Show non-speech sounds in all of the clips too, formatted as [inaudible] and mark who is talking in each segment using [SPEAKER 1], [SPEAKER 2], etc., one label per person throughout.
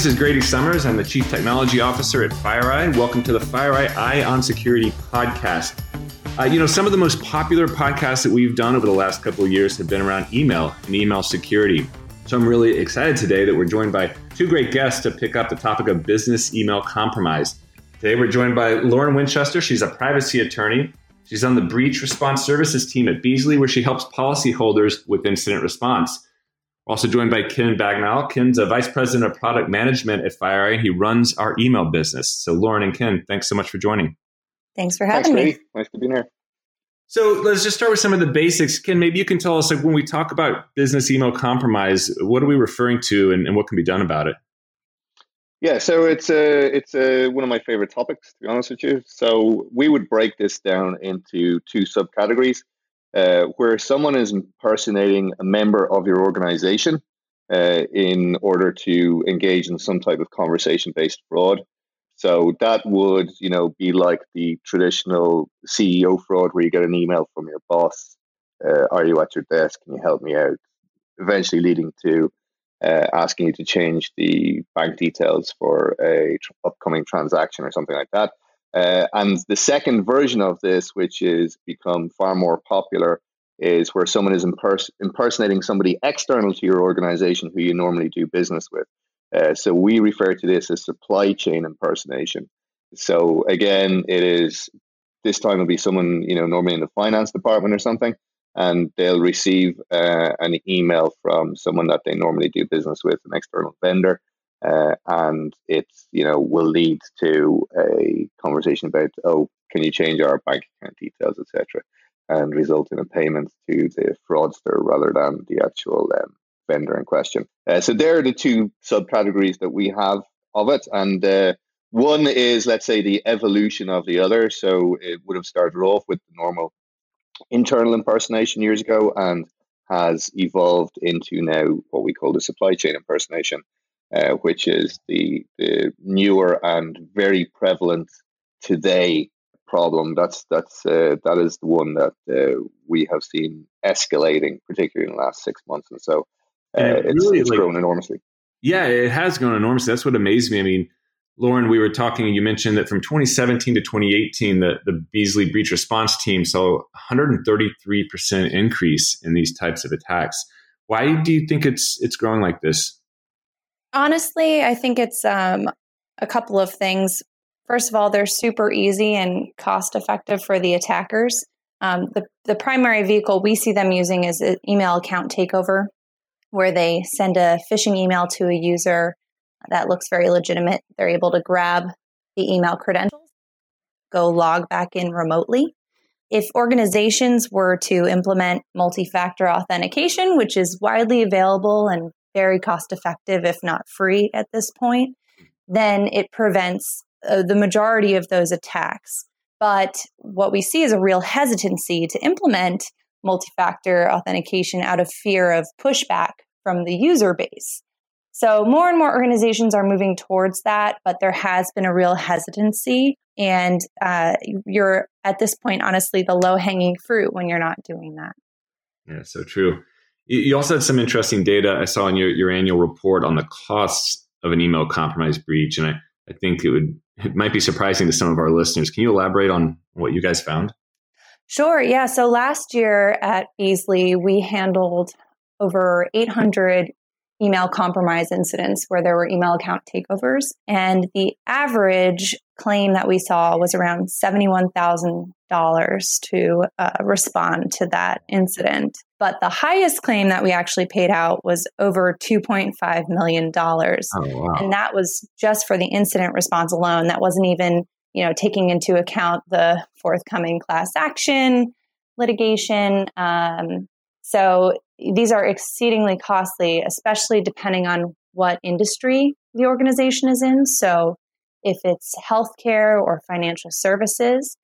[SPEAKER 1] this is Grady Summers. I'm the Chief Technology Officer at FireEye. Welcome to the FireEye Eye on Security podcast. Uh, you know, some of the most popular podcasts that we've done over the last couple of years have been around email and email security. So I'm really excited today that we're joined by two great guests to pick up the topic of business email compromise. Today we're joined by Lauren Winchester. She's a privacy attorney. She's on the breach response services team at Beazley, where she helps policyholders with incident response. We're also joined by Ken Bagnall. Ken's a vice president of product management at FireEye, he runs our email business. So, Lauren and Ken, thanks so much for joining.
[SPEAKER 2] Thanks for having thanks,
[SPEAKER 3] me. Nice to be here.
[SPEAKER 1] So let's just start with some of the basics. Ken, maybe you can tell us, like, when we talk about business email compromise, what are we referring to, and, and what can be done about it?
[SPEAKER 3] Yeah, so it's a it's a, one of my favorite topics, to be honest with you. So we would break this down into two subcategories, uh, where someone is impersonating a member of your organization uh, in order to engage in some type of conversation-based fraud. So that would, you know, be like the traditional CEO fraud where you get an email from your boss, uh, "Are you at your desk? Can you help me out?" Eventually leading to uh, asking you to change the bank details for a tr- upcoming transaction or something like that. Uh, and the second version of this, which is become far more popular, is where someone is impers- impersonating somebody external to your organization who you normally do business with. Uh, so we refer to this as supply chain impersonation. So again, it is this time it'll be someone you know normally in the finance department or something, and they'll receive uh, an email from someone that they normally do business with, an external vendor, uh, and it you know will lead to a conversation about oh can you change our bank account details etc. and result in a payment to the fraudster rather than the actual um, vendor in question. Uh, so there are the two subcategories that we have of it, and uh, one is let's say the evolution of the other. So it would have started off with the normal internal impersonation years ago and has evolved into now what we call the supply chain impersonation, uh, which is the the newer and very prevalent today problem. That's that's uh, that is the one that uh, we have seen escalating, particularly in the last six months. And so uh, it it's, really, it's like, grown enormously.
[SPEAKER 1] Yeah, it has grown enormously. That's what amazed me. I mean, Lauren, we were talking, you mentioned that from 2017 to 2018, the, the Beazley breach response team saw 133% increase in these types of attacks. Why do you think it's it's growing like this?
[SPEAKER 2] Honestly, I think it's um, a couple of things. First of all, they're super easy and cost effective for the attackers. Um, the, the primary vehicle we see them using is email account takeover where they send a phishing email to a user that looks very legitimate. They're able to grab the email credentials, go log back in remotely. If organizations were to implement multi factor authentication, which is widely available and very cost effective, if not free at this point, then it prevents uh, the majority of those attacks. But what we see is a real hesitancy to implement multi factor authentication out of fear of pushback from the user base. So, more and more organizations are moving towards that, but there has been a real hesitancy. And uh, you're at this point, honestly, the low hanging fruit when you're not doing that.
[SPEAKER 1] Yeah, so true. You also had some interesting data I saw in your, your annual report on the costs of an email compromise breach. And I, I think it would it might be surprising to some of our listeners. Can you elaborate on what you guys found?
[SPEAKER 2] Sure. Yeah. So last year at Beazley, we handled over 800 email compromise incidents where there were email account takeovers. And the average claim that we saw was around $71,000 to uh, respond to that incident. But the highest claim that we actually paid out was over $2.5 million. Oh, wow. And that was just for the incident response alone. That wasn't even, you know, taking into account the forthcoming class action litigation. Um, so these are exceedingly costly, especially depending on what industry the organization is in. So if it's healthcare or financial services,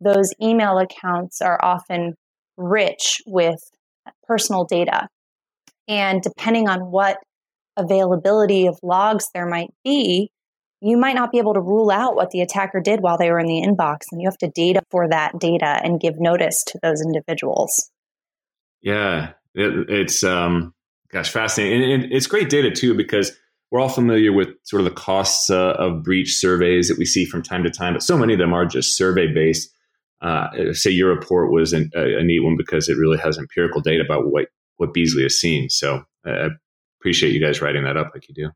[SPEAKER 2] those email accounts are often rich with personal data. And depending on what availability of logs there might be, you might not be able to rule out what the attacker did while they were in the inbox. And you have to data for that data and give notice to those individuals.
[SPEAKER 1] Yeah, it, it's um, gosh, fascinating, and, and, it's great data too because we're all familiar with sort of the costs uh, of breach surveys that we see from time to time, but so many of them are just survey based. Uh, say your report was an, a, a, neat one because it really has empirical data about what what Beazley has seen. So I appreciate you guys writing that up like you do.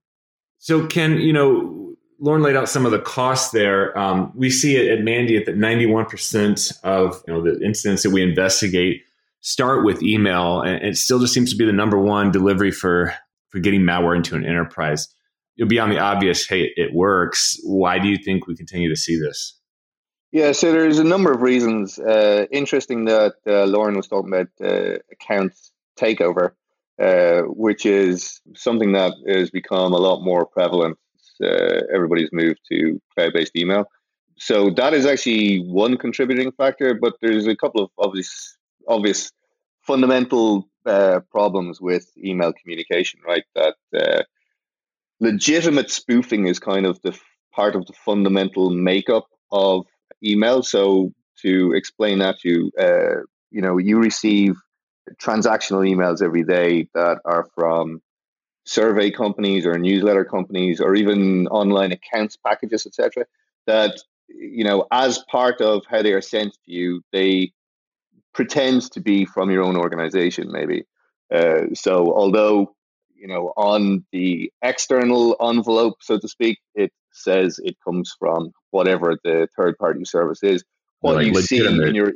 [SPEAKER 1] So Ken, you know, Lauren laid out some of the costs there. Um, we see it at Mandiant that 91% of you know the incidents that we investigate start with email, and it still just seems to be the number one delivery for for getting malware into an enterprise. You'll be on the obvious, hey, it works. Why do you think we continue to see this?
[SPEAKER 3] Yeah, so there's a number of reasons. Uh, interesting that uh, Lauren was talking about uh, takeover, uh, which is something that has become a lot more prevalent. Uh, everybody's moved to cloud-based email, so that is actually one contributing factor. But there's a couple of obvious, obvious, fundamental uh, problems with email communication, right? That uh, legitimate spoofing is kind of the part of the fundamental makeup of email. So to explain that to you, uh, you know, you receive transactional emails every day that are from survey companies or newsletter companies or even online accounts packages, etc. That you know, as part of how they are sent to you, they pretends to be from your own organization, maybe. Uh, so, although you know, on the external envelope, so to speak, it says it comes from whatever the third party service is.
[SPEAKER 1] What like you see in your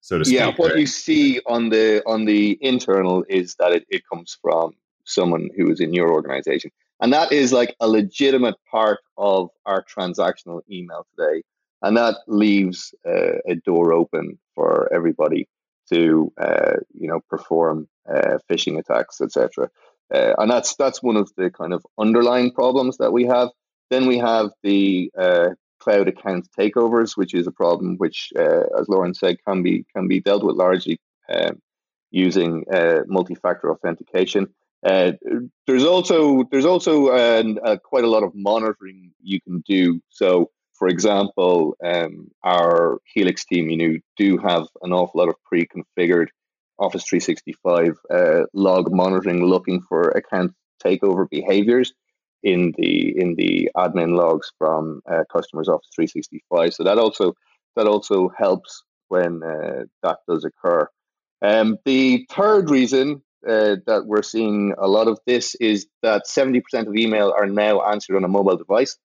[SPEAKER 1] so to speak.
[SPEAKER 3] Yeah, what right? you see on the on the internal is that it, it comes from someone who is in your organization. And that is like a legitimate part of our transactional email today and that leaves uh, a door open for everybody to uh, you know perform uh, phishing attacks, etc. Uh, and that's that's one of the kind of underlying problems that we have. Then we have the uh, cloud account takeovers, which is a problem which, uh, as Lauren said, can be can be dealt with largely um, using multi-factor authentication. there's also there's also quite a lot of monitoring you can do. So for example, um, our Helix team, you know, do have an awful lot of pre-configured Office 365 uh, log monitoring, looking for account takeover behaviors in the in the admin logs from uh, customers Office 365. So that also that also helps when uh, that does occur. Um, the third reason uh, that we're seeing a lot of this is that 70% of email are now answered on a mobile device.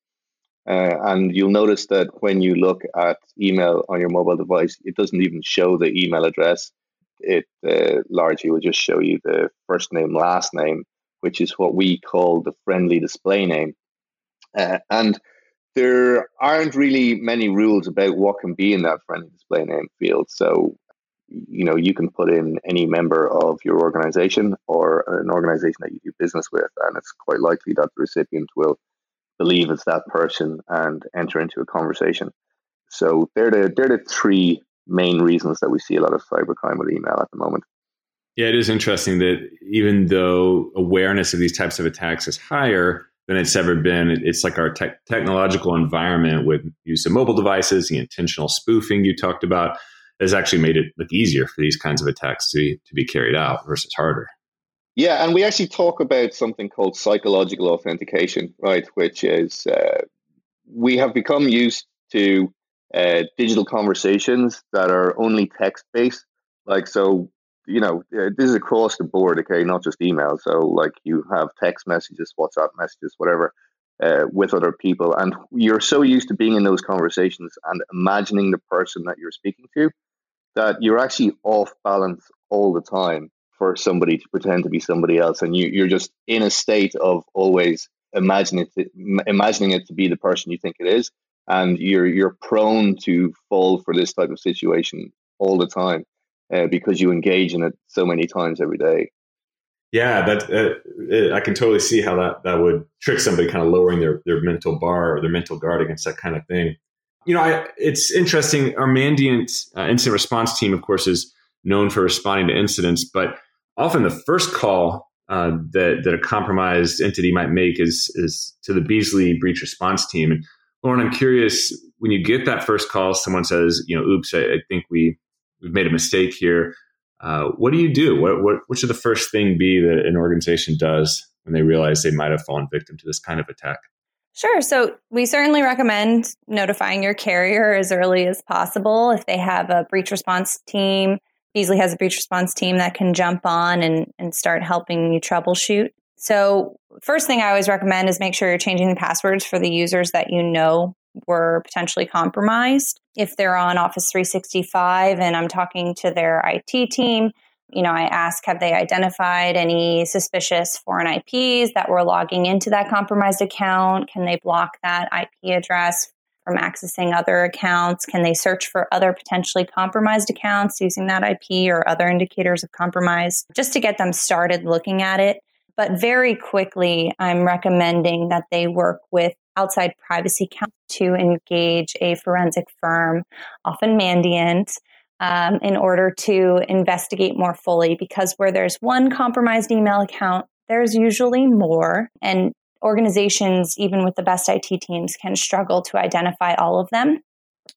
[SPEAKER 3] Uh, and you'll notice that when you look at email on your mobile device, it doesn't even show the email address. It uh, largely will just show you the first name, last name, which is what we call the friendly display name. Uh, and there aren't really many rules about what can be in that friendly display name field. So, you know, you can put in any member of your organization or an organization that you do business with, and it's quite likely that the recipient will believe it's that person and enter into a conversation. So they're the they're the three main reasons that we see a lot of cybercrime with email at the moment.
[SPEAKER 1] Yeah, it is interesting that even though awareness of these types of attacks is higher than it's ever been, it's like our te- technological environment with use of mobile devices, the intentional spoofing you talked about, has actually made it look easier for these kinds of attacks to, to be carried out versus harder.
[SPEAKER 3] Yeah, and we actually talk about something called psychological authentication, right? Which is uh, we have become used to uh, digital conversations that are only text based. Like, so, you know, uh, this is across the board, okay, not just email. So, like, you have text messages, WhatsApp messages, whatever, uh, with other people. And you're so used to being in those conversations and imagining the person that you're speaking to that you're actually off balance all the time for somebody to pretend to be somebody else, and you, you're just in a state of always imagining it, to, imagining it to be the person you think it is, and you're you're prone to fall for this type of situation all the time uh, because you engage in it so many times every day.
[SPEAKER 1] Yeah, that uh, I can totally see how that that would trick somebody, kind of lowering their their mental bar or their mental guard against that kind of thing. You know, I, it's interesting. Our Mandiant uh, incident response team, of course, is known for responding to incidents, but often the first call uh, that that a compromised entity might make is is to the Beazley breach response team. And Lauren, I'm curious when you get that first call, someone says, you know, "Oops, I, I think we we've made a mistake here." Uh, what do you do? What, what what should the first thing be that an organization does when they realize they might have fallen victim to this kind of attack?
[SPEAKER 2] Sure. So we certainly recommend notifying your carrier as early as possible. If they have a breach response team, Beazley has a breach response team that can jump on and, and start helping you troubleshoot. So, first thing I always recommend is make sure you're changing the passwords for the users that you know were potentially compromised. If they're on Office 365 and I'm talking to their IT team, you know, I ask, have they identified any suspicious foreign IPs that were logging into that compromised account? Can they block that IP address from accessing other accounts? Can they search for other potentially compromised accounts using that IP or other indicators of compromise just to get them started looking at it? But very quickly, I'm recommending that they work with outside privacy counsel to engage a forensic firm, often Mandiant, um, in order to investigate more fully because where there's one compromised email account, there's usually more. And organizations, even with the best IT teams, can struggle to identify all of them.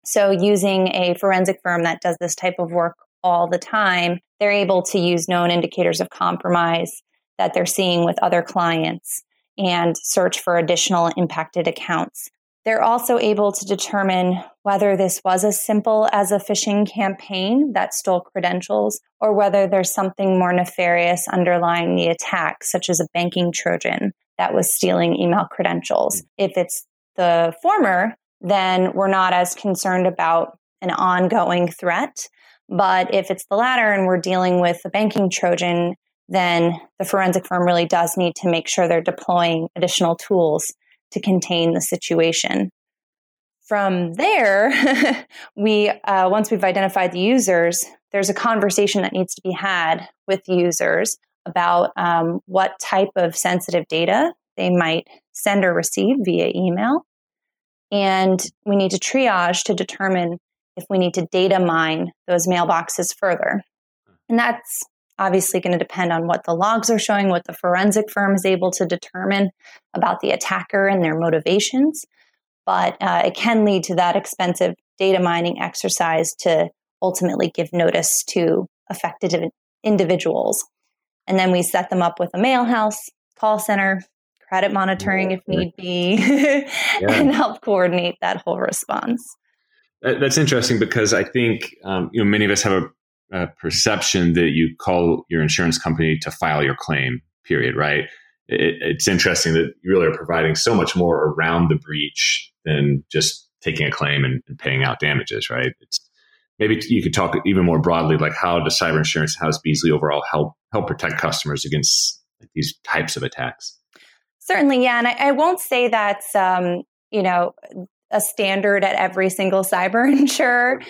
[SPEAKER 2] So, using a forensic firm that does this type of work all the time, they're able to use known indicators of compromise that they're seeing with other clients and search for additional impacted accounts. They're also able to determine whether this was as simple as a phishing campaign that stole credentials or whether there's something more nefarious underlying the attack, such as a banking Trojan that was stealing email credentials. Hmm. If it's the former, then we're not as concerned about an ongoing threat. But if it's the latter and we're dealing with a banking Trojan, then the forensic firm really does need to make sure they're deploying additional tools to contain the situation. From there, [laughs] we uh, once we've identified the users, there's a conversation that needs to be had with users about um, what type of sensitive data they might send or receive via email. And we need to triage to determine if we need to data mine those mailboxes further. And that's obviously going to depend on what the logs are showing, what the forensic firm is able to determine about the attacker and their motivations. But uh, it can lead to that expensive data mining exercise to ultimately give notice to affected individuals. And then we set them up with a mail house, call center, credit monitoring if need be, [laughs] yeah. and help coordinate that whole response.
[SPEAKER 1] That's interesting because I think um, you know many of us have a uh, perception that you call your insurance company to file your claim, period, right? It, it's interesting that you really are providing so much more around the breach than just taking a claim and, and paying out damages, right? It's, maybe you could talk even more broadly, like how does cyber insurance, how does Beazley overall help help protect customers against these types of attacks?
[SPEAKER 2] Certainly, yeah, and I, I won't say that's um, you know a standard at every single [laughs] cyber insurer.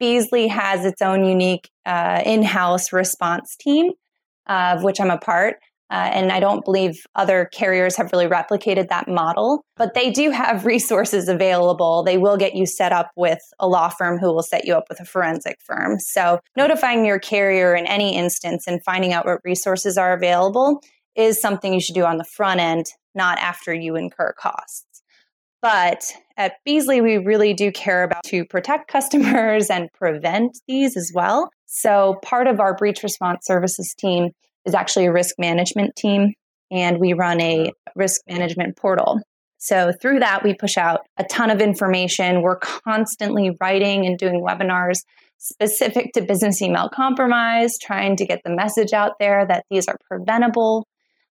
[SPEAKER 2] Beazley has its own unique uh, in house response team, uh, of which I'm a part. Uh, and I don't believe other carriers have really replicated that model, but they do have [laughs] resources available. They will get you set up with a law firm who will set you up with a forensic firm. So, notifying your carrier in any instance and finding out what resources are available is something you should do on the front end, not after you incur costs. But at Beazley, we really do care about to protect [laughs] customers and prevent these as well. So part of our breach response services team is actually a risk management team, and we run a risk management portal. So through that, we push out a ton of information. We're constantly writing and doing webinars specific to business email compromise, trying to get the message out there that these are preventable.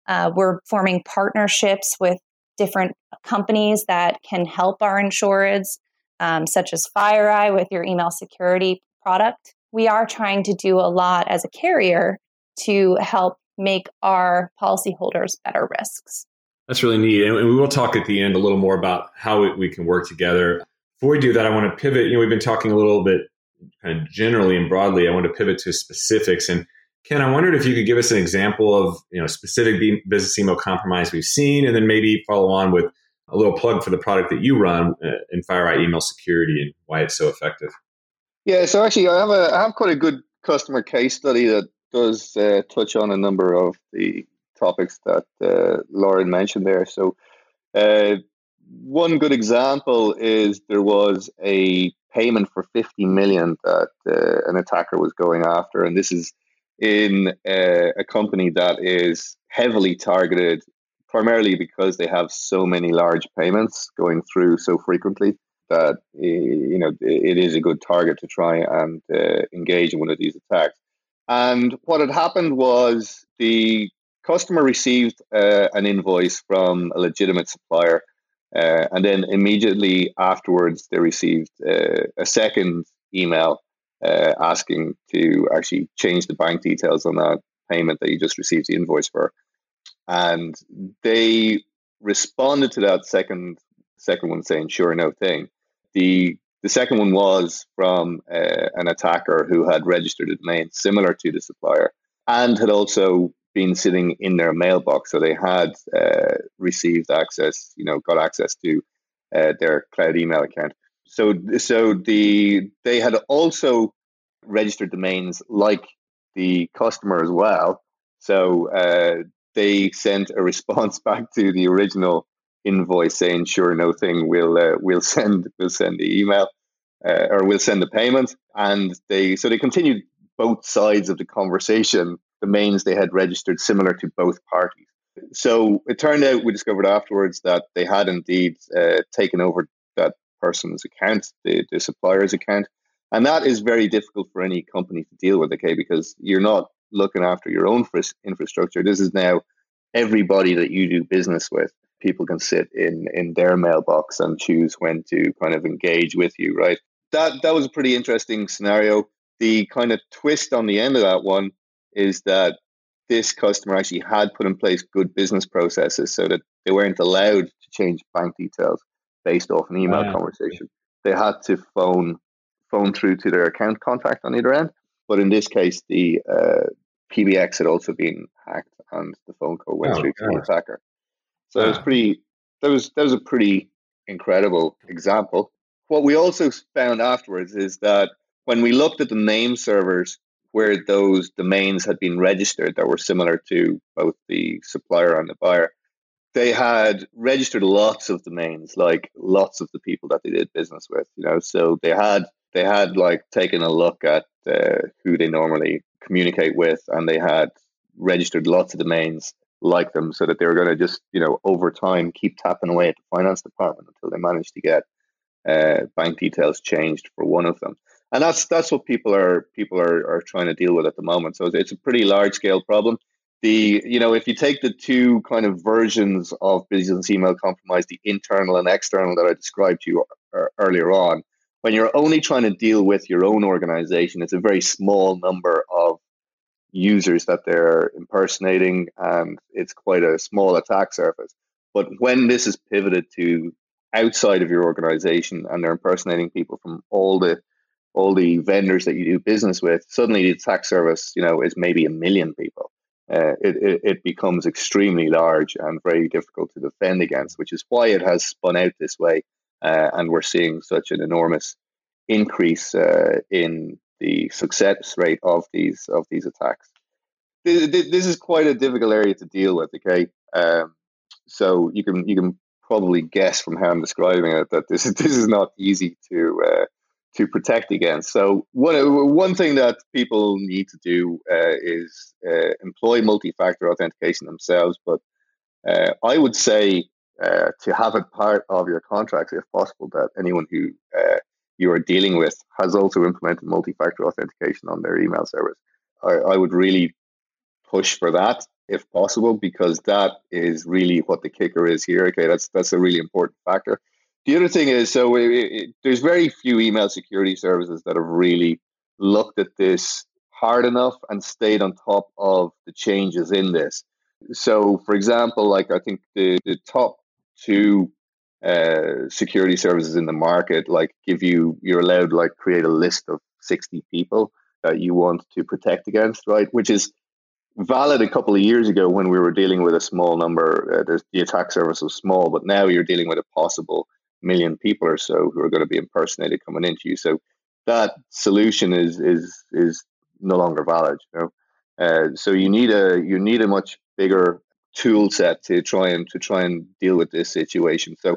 [SPEAKER 2] Uh, we're forming partnerships with different companies that can help our insureds, um, such as FireEye with your email security product. We are trying to do a lot as a carrier to help make our policyholders better risks.
[SPEAKER 1] That's really neat. And we will talk at the end a little more about how we can work together. Before we do that, I want to pivot. You know, we've been talking a little bit kind of generally and broadly. I want to pivot to specifics. And Ken, I wondered if you could give us an example of you know specific business email compromise we've seen, and then maybe follow on with a little plug for the product that you run uh, in FireEye Email Security and why it's so effective.
[SPEAKER 3] Yeah, so actually, I have a I have quite a good customer case study that does uh, touch on a number of the topics that uh, Lauren mentioned there. So, uh, one good example is there was a payment for 50 million that uh, an attacker was going after, and this is in a, a company that is heavily targeted primarily because they have so many large payments going through so frequently that you know it is a good target to try and uh, engage in one of these attacks. And what had happened was the customer received uh, an invoice from a legitimate supplier, uh, and then immediately afterwards they received uh, a second email uh, asking to actually change the bank details on that payment that you just received the invoice for. And they responded to that second second one saying, "Sure, no thing." The the second one was from uh, an attacker who had registered a domain similar to the supplier and had also been sitting in their mailbox. So they had uh, received access, you know, got access to uh, their cloud email account. So, so the they had also registered domains like the customer as well. So uh, they sent a [laughs] response back to the original invoice saying, "Sure, no thing. We'll uh, we'll [laughs] send we'll send the email uh, or we'll send the payment." And they so they continued both sides of the conversation. Domains they had registered similar to both parties. So it turned out we discovered afterwards that they had indeed uh, taken over that person's account, the, the supplier's account, and that is very difficult for any company to deal with. Okay, because you're not looking after your own infrastructure. This is now everybody that you do business with people can sit in in their mailbox and choose when to kind of engage with you right? That that was a pretty interesting scenario. The kind of twist on the end of that one is that this customer actually had put in place good business processes so that they weren't allowed to change bank details based off an email wow. conversation. They had to phone phone through to their account contact on either end but in this case the uh, pbx had also been hacked and the phone call went oh, through to the attacker so yeah. it was pretty. That was that was a pretty incredible example. What we also found afterwards is that when we looked at the name servers where those domains had been registered that were similar to both the supplier and the buyer, they had registered lots of domains, like lots of the people that they did business with. You know, so they had they had like taken a look at uh, who they normally communicate with, and they had registered lots of domains like them so that they were going to just, you know, over time keep tapping away at the finance department until they managed to get uh, bank details changed for one of them. And that's that's what people are people are, are trying to deal with at the moment. So it's a pretty large scale problem. The you know if you take the two kind of versions of business email compromise, the internal and external that I described to you uh, earlier on, when you're only trying to deal with your own organization, it's a very small number of users that they're impersonating, and it's quite a small attack surface. But when this is pivoted to outside of your organization and they're impersonating people from all the all the vendors that you do business with, suddenly the attack service, you know, is maybe a million people. Uh, it, it, it becomes extremely large and very difficult to defend against, which is why it has spun out this way. Uh, and we're seeing such an enormous increase uh, in the success rate of these of these attacks. This is quite a difficult area to deal with. Okay, um, so you can you can probably guess from how I'm describing it that this is [laughs] this is not easy to uh, to protect against. So one one thing that people need to do uh, is uh, employ multi-factor authentication themselves. But uh, I would say uh, to have it part of your contracts, if possible, that anyone who uh, you are dealing with has also implemented multi-factor authentication on their email service. I, I would really push for that if possible, because that is really what the kicker is here. Okay, that's that's a really important factor. The other thing is, so it, it, there's very few email security services that have really looked at this hard enough and stayed on top of the changes in this. So, for example, like I think the, the top two uh, security services in the market like give you you're allowed like create a list of 60 people that you want to protect against right? Which is valid a couple of years ago when we were dealing with a small number uh, the attack surface was small but now you're dealing with a possible million people or so who are going to be impersonated coming into you. So that solution is is is no longer valid you know? Uh, so you need a you need a much bigger tool set to try and to try and deal with this situation. So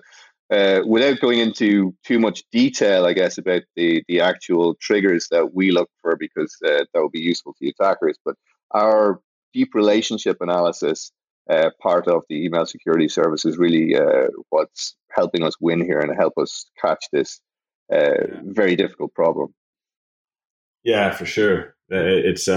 [SPEAKER 3] uh, without going into too much detail, I guess about the the actual triggers that we look for, because uh, that will be useful to the attackers. But our deep relationship analysis uh, part of the email security service is really uh, what's helping us win here and help us catch this uh, very difficult problem.
[SPEAKER 1] Yeah, for sure. Uh, it's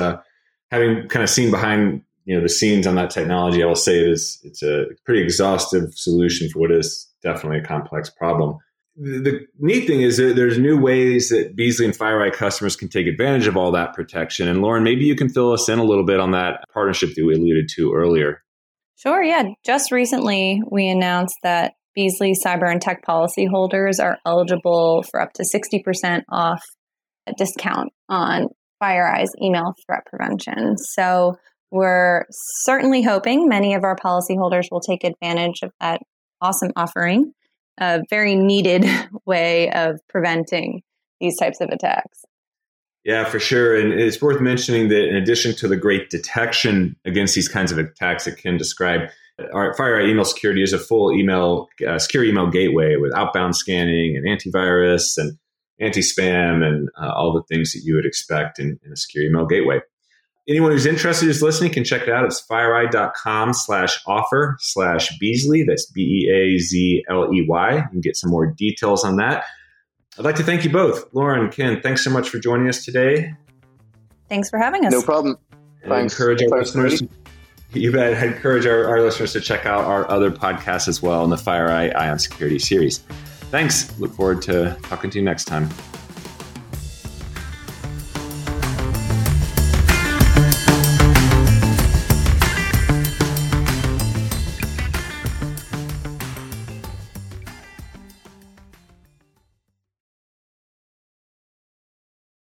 [SPEAKER 1] having kind of seen behind you know the scenes on that technology. I will say it is it's a pretty exhaustive solution for what is definitely a complex problem. The, neat thing is that there's new ways that Beazley and FireEye customers can take advantage of all that protection. And Lauren, maybe you can fill us in a little bit on that partnership that we alluded to earlier.
[SPEAKER 2] Sure. Yeah. Just recently, we announced that Beazley cyber and tech policy holders are eligible for up to 60% off a discount on FireEye's email threat prevention. So we're certainly hoping many of our policyholders will take advantage of that awesome offering, a very needed [laughs] way of preventing these types of attacks.
[SPEAKER 1] Yeah, for sure. And it's worth mentioning that in addition to the great detection against these kinds of attacks that Ken described, our FireEye email security is a full email uh, secure email gateway with outbound scanning and antivirus and anti-spam and uh, all the things that you would expect in, in, a secure email gateway. Anyone who's interested who's listening can check it out. It's fireeye.com slash offer slash Beazley. That's B-E-A-Z-L-E-Y. You can get some more details on that. I'd like to thank you both. Lauren, Ken, thanks so much for joining us today.
[SPEAKER 2] Thanks for having us.
[SPEAKER 3] No problem.
[SPEAKER 1] And Thanks. encourage our Thanks listeners. You bet. I encourage our, our listeners to check out our other podcasts as well in the FireEye Eye on Security series. Thanks. Look forward to talking to you next time.